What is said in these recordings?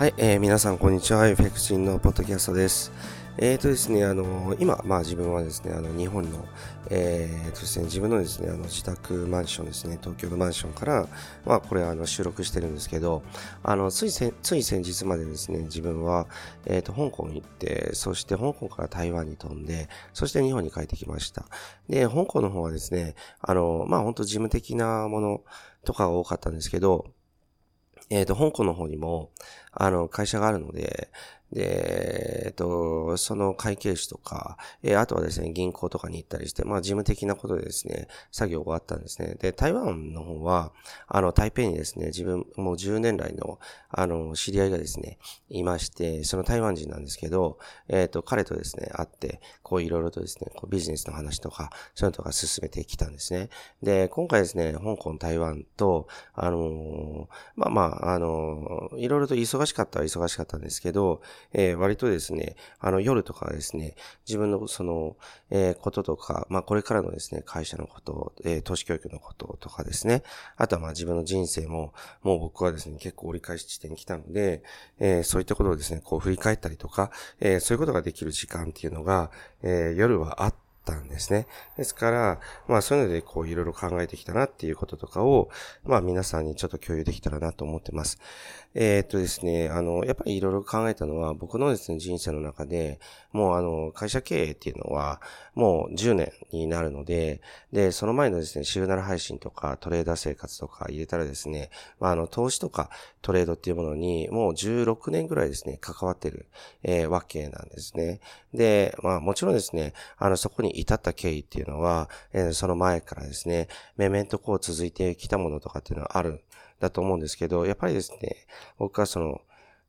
はい、えー、皆さんこんにちは。エフェクチンのポッドキャストです。えっ、ー、とですね、あの今、まあ自分はですね、あの日本の、えー、とですね、自分のですね、あの自宅マンションですね、東京のマンションから、まあこれあの収録してるんですけど、あの、ついせつい先日までですね、自分は、えっ、ー、と、香港に行って、そして香港から台湾に飛んで、そして日本に帰ってきました。で、香港の方はですね、あの、まあ本当事務的なものとかが多かったんですけど、えっ、ー、と、香港の方にも、あの、会社があるので、で、えっと、その会計士とか、えあとはですね、銀行とかに行ったりして、まあ、事務的なことでですね、作業があったんですね。で、台湾の方は、あの、台北にですね、自分、もう10年来の、あの、知り合いがですね、いまして、その台湾人なんですけど、えっ、と、彼とですね、会って、こう、いろいろとですね、こうビジネスの話とか、そういうのとか進めてきたんですね。で、今回ですね、香港、台湾と、あのまあまあ、あのいろいろと忙しかったは忙しかったんですけど、えー、割とですね、あの夜とかですね、自分のその、えー、こととか、まあこれからのですね、会社のこと、えー、都市教育のこととかですね、あとはまあ自分の人生も、もう僕はですね、結構折り返し地点に来たので、えー、そういったことをですね、こう振り返ったりとか、えー、そういうことができる時間っていうのが、えー、夜はあって、たんですね。ですから、まあそういうのでこういろいろ考えてきたなっていうこととかを、まあ皆さんにちょっと共有できたらなと思ってます。えー、っとですね、あの、やっぱりいろいろ考えたのは僕のですね、人生の中で、もうあの、会社経営っていうのは、もう10年になるので、で、その前のですね、週7配信とかトレーダー生活とか入れたらですね、まああの、投資とかトレードっていうものに、もう16年ぐらいですね、関わってる、えー、わけなんですね。で、まあもちろんですね、あの、そこに至った経緯っていうのは、えー、その前からですね、メメントこう続いてきたものとかっていうのはあるんだと思うんですけど、やっぱりですね、僕はその、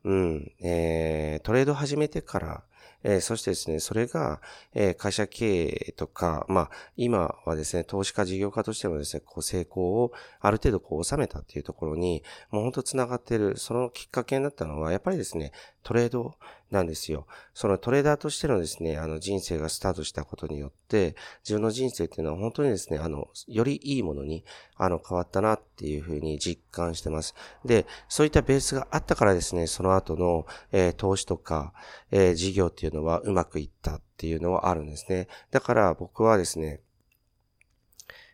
うん、えー、トレード始めてから、えー、そしてですね、それが、えー、会社経営とか、まあ、今はですね、投資家事業家としてもですね、こう成功をある程度こう収めたっていうところに、もう本当繋がってる、そのきっかけになったのは、やっぱりですね、トレードなんですよ。そのトレーダーとしてのですね、あの人生がスタートしたことによって、自分の人生っていうのは本当にですね、あの、よりいいものに、あの、変わったなっていうふうに実感してます。で、そういったベースがあったからですね、その後の、えー、投資とか、えー、事業っていうのはうまくいったっていうのはあるんですね。だから僕はですね、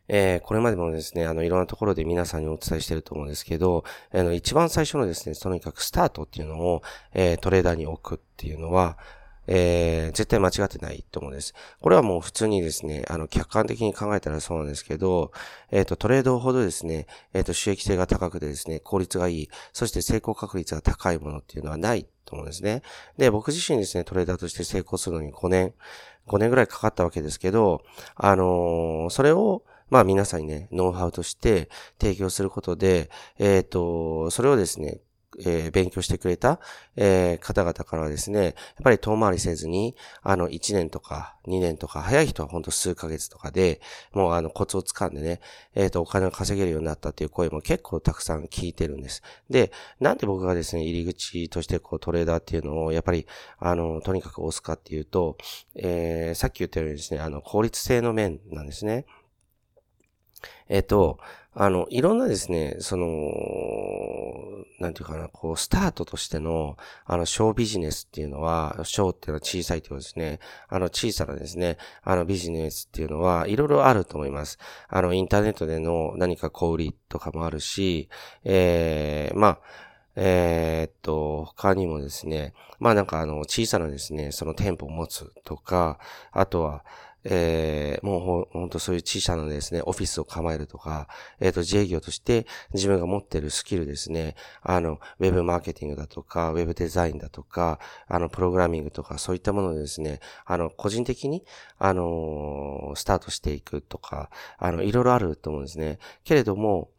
えー、これまでもですね、あの、いろんなところで皆さんにお伝えしてると思うんですけど、あの、一番最初のですね、とにかくスタートっていうのを、えー、トレーダーに置くっていうのは、えー、絶対間違ってないと思うんです。これはもう普通にですね、あの、客観的に考えたらそうなんですけど、えっ、ー、と、トレードほどですね、えっ、ー、と、収益性が高くてですね、効率がいい、そして成功確率が高いものっていうのはないと思うんですね。で、僕自身ですね、トレーダーとして成功するのに5年、5年ぐらいかかったわけですけど、あのそれを、まあ皆さんにね、ノウハウとして提供することで、えっ、ー、と、それをですね、えー、勉強してくれた、えー、方々からはですね、やっぱり遠回りせずに、あの、1年とか2年とか、早い人はほんと数ヶ月とかで、もうあの、コツをつかんでね、えっ、ー、と、お金を稼げるようになったっていう声も結構たくさん聞いてるんです。で、なんで僕がですね、入り口としてこう、トレーダーっていうのを、やっぱり、あの、とにかく押すかっていうと、えー、さっき言ったようにですね、あの、効率性の面なんですね。えっと、あの、いろんなですね、その、なんていうかな、こう、スタートとしての、あの、小ビジネスっていうのは、小っていうのは小さいってことですね。あの、小さなですね、あの、ビジネスっていうのは、いろいろあると思います。あの、インターネットでの何か小売りとかもあるし、ええー、まあ、えー、っと、他にもですね、まあなんかあの、小さなですね、その店舗を持つとか、あとは、えー、もうほ、ほんとそういう小さなですね、オフィスを構えるとか、えっ、ー、と、自営業として自分が持ってるスキルですね、あの、ウェブマーケティングだとか、ウェブデザインだとか、あの、プログラミングとか、そういったものでですね、あの、個人的に、あの、スタートしていくとか、あの、いろいろあると思うんですね。けれども、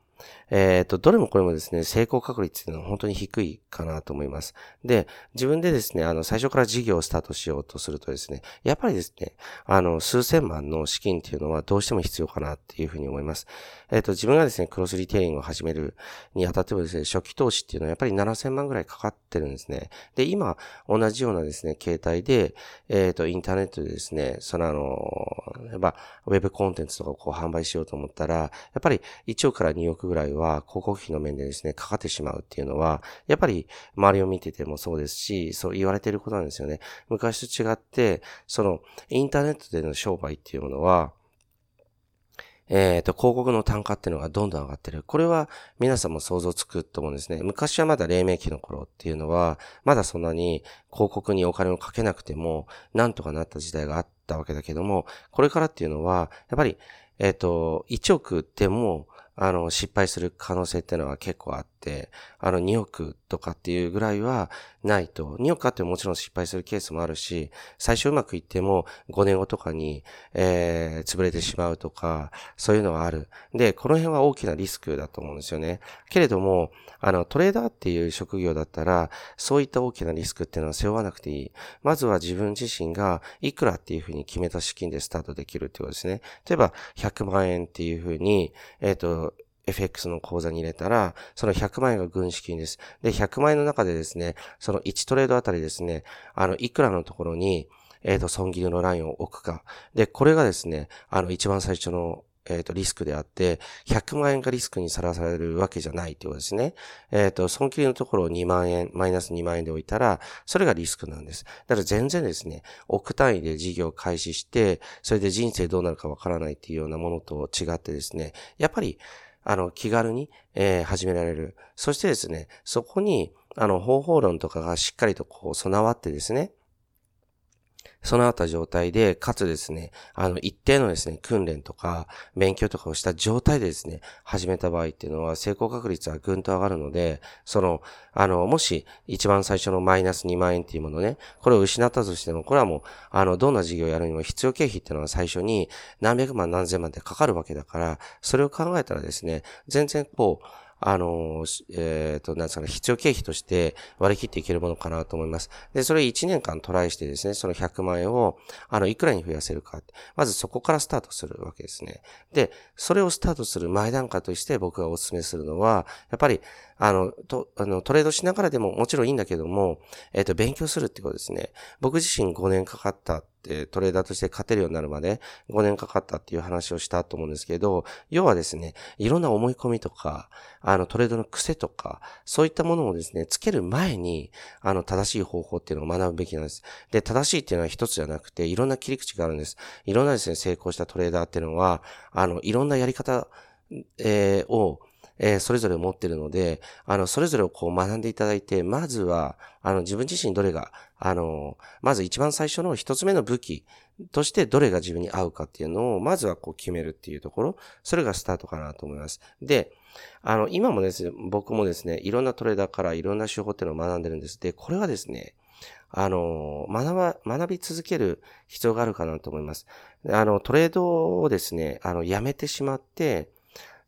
えっ、ー、と、どれもこれもですね、成功確率っていうのは本当に低いかなと思います。で、自分でですね、あの、最初から事業をスタートしようとするとですね、やっぱりですね、あの、数千万の資金っていうのはどうしても必要かなっていうふうに思います。えっ、ー、と、自分がですね、クロスリテイリングを始めるにあたってもですね、初期投資っていうのはやっぱり7000万ぐらいかかってるんですね。で、今、同じようなですね、携帯で、えっ、ー、と、インターネットでですね、そのあの、やっぱ、ウェブコンテンツとかをこう販売しようと思ったら、やっぱり1億から2億ぐらいは広告費の面でですね、かかってしまうっていうのは、やっぱり周りを見ててもそうですし、そう言われてることなんですよね。昔と違って、そのインターネットでの商売っていうものは、えっ、ー、と、広告の単価っていうのがどんどん上がってる。これは皆さんも想像つくと思うんですね。昔はまだ黎明期の頃っていうのは、まだそんなに広告にお金をかけなくても、なんとかなった時代があったわけだけども、これからっていうのは、やっぱり、えっ、ー、と、1億でも、あの、失敗する可能性ってのは結構あって、あの、2億とかっていうぐらいはないと、2億あってももちろん失敗するケースもあるし、最初うまくいっても5年後とかに、えー、潰れてしまうとか、そういうのはある。で、この辺は大きなリスクだと思うんですよね。けれども、あの、トレーダーっていう職業だったら、そういった大きなリスクっていうのは背負わなくていい。まずは自分自身がいくらっていうふうに決めた資金でスタートできるっていうことですね。例えば、100万円っていうふうに、えっ、ー、と、FX の口座に入れたら、その100万円が軍資金です。で、100万円の中でですね、その1トレードあたりですね、あの、いくらのところに、えっ、ー、と、損切りのラインを置くか。で、これがですね、あの、一番最初のえっ、ー、と、リスクであって、100万円がリスクにさらされるわけじゃないってことですね。えっ、ー、と、損切りのところを2万円、マイナス2万円で置いたら、それがリスクなんです。だから全然ですね、億単位で事業を開始して、それで人生どうなるかわからないっていうようなものと違ってですね、やっぱり、あの、気軽に、えー、始められる。そしてですね、そこに、あの、方法論とかがしっかりとこう備わってですね、備わった状態で、かつですね、あの、一定のですね、訓練とか、勉強とかをした状態でですね、始めた場合っていうのは、成功確率はぐんと上がるので、その、あの、もし、一番最初のマイナス2万円っていうものね、これを失ったとしても、これはもう、あの、どんな事業をやるにも必要経費っていうのは最初に何百万何千万でかかるわけだから、それを考えたらですね、全然こう、あの、えっ、ー、と、なんですかね、必要経費として割り切っていけるものかなと思います。で、それ1年間トライしてですね、その100万円を、あの、いくらに増やせるか。まずそこからスタートするわけですね。で、それをスタートする前段階として僕がお勧めするのは、やっぱり、あの、と、あの、トレードしながらでももちろんいいんだけども、えっ、ー、と、勉強するってことですね。僕自身5年かかったってトレーダーとして勝てるようになるまで5年かかったっていう話をしたと思うんですけど、要はですね、いろんな思い込みとか、あのトレードの癖とか、そういったものをですね、つける前に、あの正しい方法っていうのを学ぶべきなんです。で、正しいっていうのは一つじゃなくて、いろんな切り口があるんです。いろんなですね、成功したトレーダーっていうのは、あの、いろんなやり方、えー、を、えー、それぞれ持ってるので、あの、それぞれをこう学んでいただいて、まずは、あの、自分自身どれが、あの、まず一番最初の一つ目の武器としてどれが自分に合うかっていうのを、まずはこう決めるっていうところ、それがスタートかなと思います。で、あの、今もですね、僕もですね、いろんなトレーダーからいろんな手法っていうのを学んでるんです。で、これはですね、あの、学ば、学び続ける必要があるかなと思います。あの、トレードをですね、あの、やめてしまって、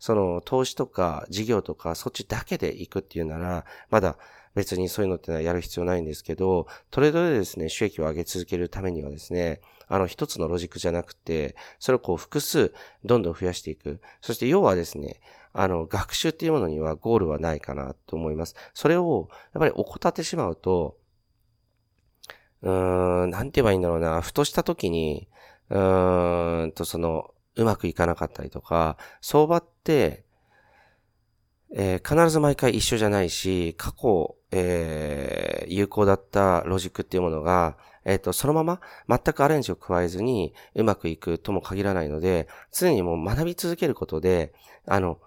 その投資とか事業とかそっちだけで行くっていうなら、まだ別にそういうのってのはやる必要ないんですけど、トレードでですね、収益を上げ続けるためにはですね、あの一つのロジックじゃなくて、それをこう複数どんどん増やしていく。そして要はですね、あの、学習っていうものにはゴールはないかなと思います。それを、やっぱり怠ってしまうと、うーん、なんて言えばいいんだろうな、ふとした時に、うーんと、その、うまくいかなかったりとか、相場って、えー、必ず毎回一緒じゃないし、過去、えー、有効だったロジックっていうものが、えっ、ー、と、そのまま全くアレンジを加えずにうまくいくとも限らないので、常にもう学び続けることで、あの、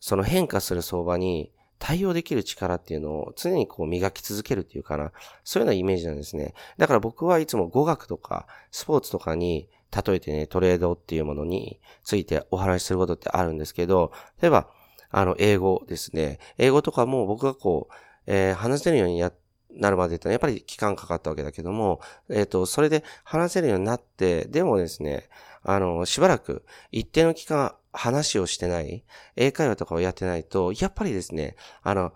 その変化する相場に対応できる力っていうのを常にこう磨き続けるっていうかな。そういうようなイメージなんですね。だから僕はいつも語学とかスポーツとかに例えてね、トレードっていうものについてお話しすることってあるんですけど、例えば、あの、英語ですね。英語とかも僕がこう、えー、話せるようにや、なるまでってやっぱり期間かかったわけだけども、えっ、ー、と、それで話せるようになって、でもですね、あの、しばらく一定の期間話をしてない、英会話とかをやってないと、やっぱりですね、あの、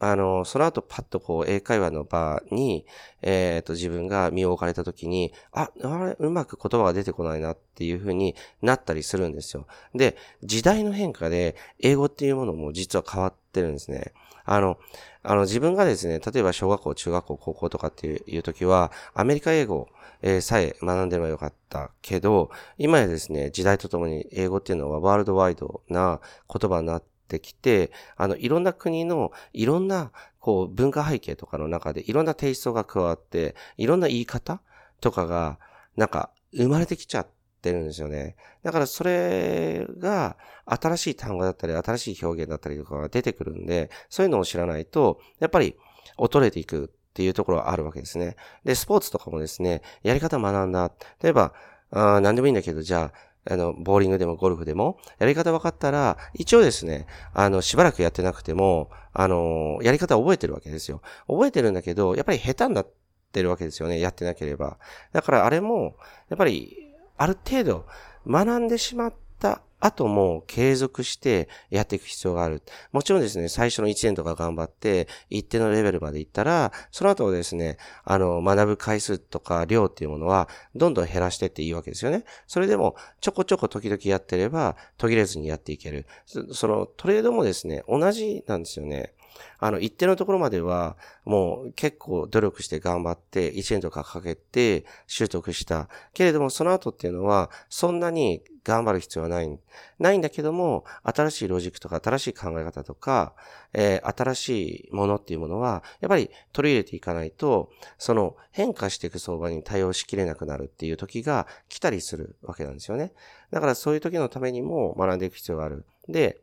あの、その後パッとこう英会話の場に、えっ、ー、と自分が身を置かれた時に、あ、あれ、うまく言葉が出てこないなっていう風になったりするんですよ。で、時代の変化で英語っていうものも実は変わってるんですね。あの、あの自分がですね、例えば小学校、中学校、高校とかっていう時は、アメリカ英語、えー、さえ学んでればよかったけど、今やですね、時代とともに英語っていうのはワールドワイドな言葉になって、ってきて、あの、いろんな国のいろんな、こう、文化背景とかの中でいろんなテイストが加わって、いろんな言い方とかが、なんか、生まれてきちゃってるんですよね。だからそれが新しい単語だったり、新しい表現だったりとかが出てくるんで、そういうのを知らないと、やっぱり衰えていくっていうところはあるわけですね。で、スポーツとかもですね、やり方学んだ。例えば、あ何でもいいんだけど、じゃあ、あの、ボーリングでもゴルフでも、やり方分かったら、一応ですね、あの、しばらくやってなくても、あの、やり方覚えてるわけですよ。覚えてるんだけど、やっぱり下手になってるわけですよね。やってなければ。だからあれも、やっぱり、ある程度、学んでしまってた後も継続してやっていく必要がある。もちろんですね、最初の1年とか頑張って一定のレベルまで行ったら、その後ですね、あの、学ぶ回数とか量っていうものはどんどん減らしてっていいわけですよね。それでもちょこちょこ時々やってれば途切れずにやっていける。そのトレードもですね、同じなんですよね。あの、一定のところまでは、もう結構努力して頑張って、1年とかかけて習得した。けれども、その後っていうのは、そんなに頑張る必要はない。ないんだけども、新しいロジックとか、新しい考え方とか、えー、新しいものっていうものは、やっぱり取り入れていかないと、その変化していく相場に対応しきれなくなるっていう時が来たりするわけなんですよね。だからそういう時のためにも学んでいく必要がある。で、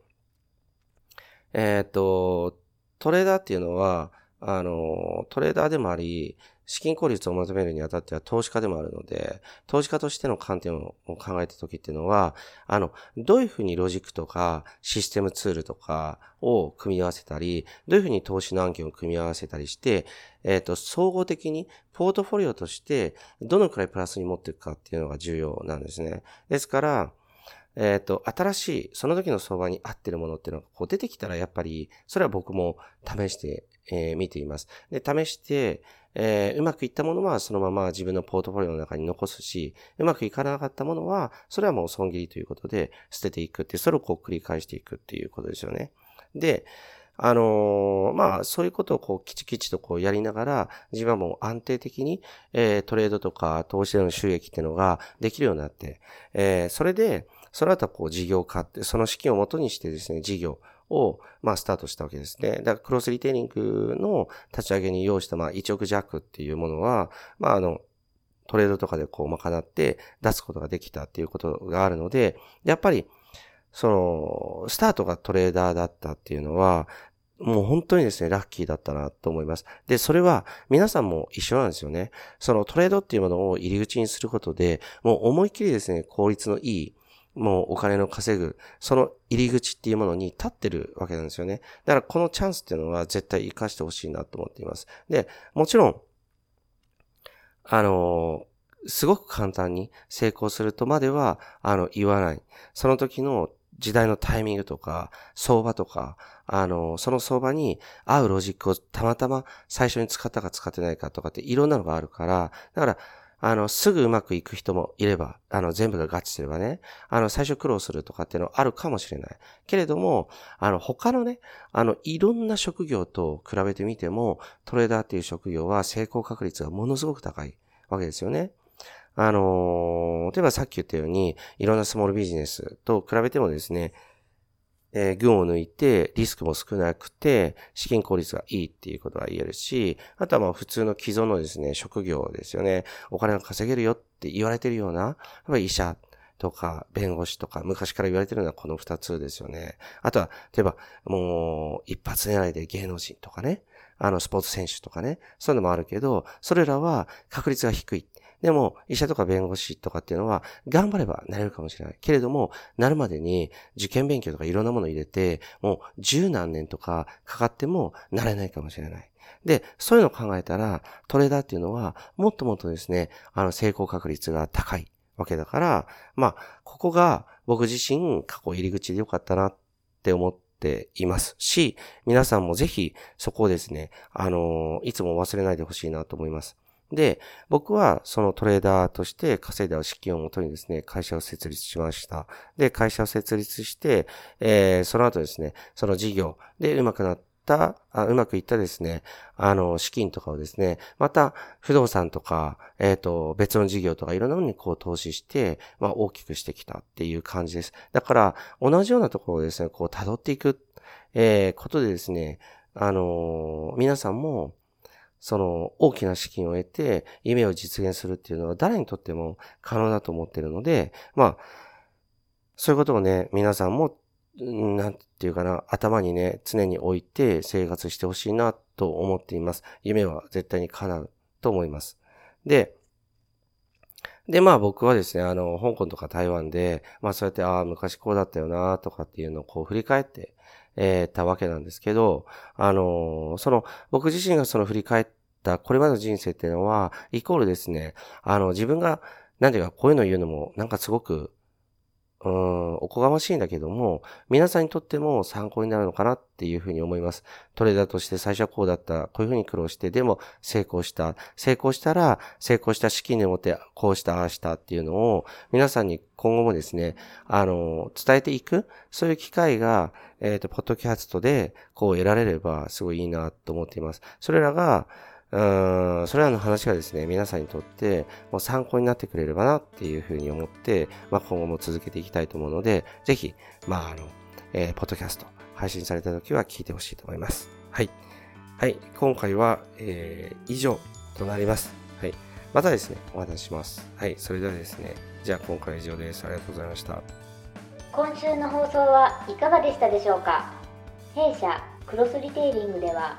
えっ、と、トレーダーっていうのは、あの、トレーダーでもあり、資金効率を求めるにあたっては投資家でもあるので、投資家としての観点を考えたときっていうのは、あの、どういうふうにロジックとかシステムツールとかを組み合わせたり、どういうふうに投資の案件を組み合わせたりして、えっ、ー、と、総合的にポートフォリオとしてどのくらいプラスに持っていくかっていうのが重要なんですね。ですから、えっ、ー、と、新しい、その時の相場に合ってるものっていうのがこう出てきたらやっぱり、それは僕も試して、えー、見ています。で、試して、えー、うまくいったものはそのまま自分のポートフォリオの中に残すし、うまくいかなかったものは、それはもう損切りということで捨てていくって、それをこう繰り返していくっていうことですよね。で、あのー、まあ、そういうことをこう、きちきちとこうやりながら、自分はもう安定的に、えー、トレードとか投資での収益っていうのができるようになって、えー、それで、その後はこう事業化って、その資金をもとにしてですね、事業を、まあ、スタートしたわけですね。だから、クロスリテイリングの立ち上げに用意した、まあ、1億弱っていうものは、まあ、あの、トレードとかでこう、賄って出すことができたっていうことがあるので、やっぱり、その、スタートがトレーダーだったっていうのは、もう本当にですね、ラッキーだったなと思います。で、それは皆さんも一緒なんですよね。そのトレードっていうものを入り口にすることで、もう思いっきりですね、効率のいいもうお金の稼ぐ、その入り口っていうものに立ってるわけなんですよね。だからこのチャンスっていうのは絶対活かしてほしいなと思っています。で、もちろん、あのすごく簡単に成功するとまでは、あの、言わない。その時の時代のタイミングとか、相場とか、あの、その相場に合うロジックをたまたま最初に使ったか使ってないかとかっていろんなのがあるから、だから、あの、すぐうまくいく人もいれば、あの、全部が合致すればね、あの、最初苦労するとかっていうのはあるかもしれない。けれども、あの、他のね、あの、いろんな職業と比べてみても、トレーダーっていう職業は成功確率がものすごく高いわけですよね。あの例えばさっき言ったように、いろんなスモールビジネスと比べてもですね、えー、群を抜いてリスクも少なくて資金効率がいいっていうことが言えるし、あとはまあ普通の既存のですね、職業ですよね。お金が稼げるよって言われてるような、やっぱり医者とか弁護士とか昔から言われてるのはこの二つですよね。あとは、例えばもう一発狙いで芸能人とかね、あのスポーツ選手とかね、そういうのもあるけど、それらは確率が低い。でも、医者とか弁護士とかっていうのは、頑張ればなれるかもしれない。けれども、なるまでに受験勉強とかいろんなものを入れて、もう十何年とかかかってもなれないかもしれない。で、そういうのを考えたら、トレーダーっていうのは、もっともっとですね、あの、成功確率が高いわけだから、まあ、ここが僕自身過去入り口でよかったなって思っていますし、皆さんもぜひそこをですね、あのいつも忘れないでほしいなと思います。で、僕はそのトレーダーとして稼いだ資金をもとにですね、会社を設立しました。で、会社を設立して、えー、その後ですね、その事業でうまくなったあ、うまくいったですね、あの、資金とかをですね、また、不動産とか、えっ、ー、と、別の事業とかいろんなものにこう投資して、まあ、大きくしてきたっていう感じです。だから、同じようなところをですね、こう、辿っていく、えー、ことでですね、あのー、皆さんも、その大きな資金を得て夢を実現するっていうのは誰にとっても可能だと思ってるので、まあ、そういうことをね、皆さんも、なんていうかな、頭にね、常に置いて生活してほしいなと思っています。夢は絶対に叶うと思います。で、で、まあ僕はですね、あの、香港とか台湾で、まあそうやって、ああ、昔こうだったよな、とかっていうのをこう振り返って、えー、たわけなんですけど、あの、その、僕自身がその振り返ったこれまでの人生っていうのは、イコールですね、あの、自分が、なんていうか、こういうのを言うのも、なんかすごく、うん、おこがましいんだけども、皆さんにとっても参考になるのかなっていうふうに思います。トレーダーとして最初はこうだった、こういうふうに苦労して、でも成功した。成功したら、成功した資金でもって、こうした、ああしたっていうのを、皆さんに今後もですね、あの、伝えていく、そういう機会が、えっ、ー、と、ポッドキャストで、こう得られれば、すごいいいなと思っています。それらが、うん、それらの話がですね、皆さんにとってもう参考になってくれればなっていうふうに思って、まあ、今後も続けていきたいと思うので、ぜひ、まあ、あの、えー、ポッドキャスト配信された時は聞いてほしいと思います。はい。はい。今回は、えー、以上となります。はい。またですね、お話します。はい。それではですね、じゃあ今回は以上です。ありがとうございました。今週の放送はいかがでしたでしょうか？弊社クロスリテイリングでは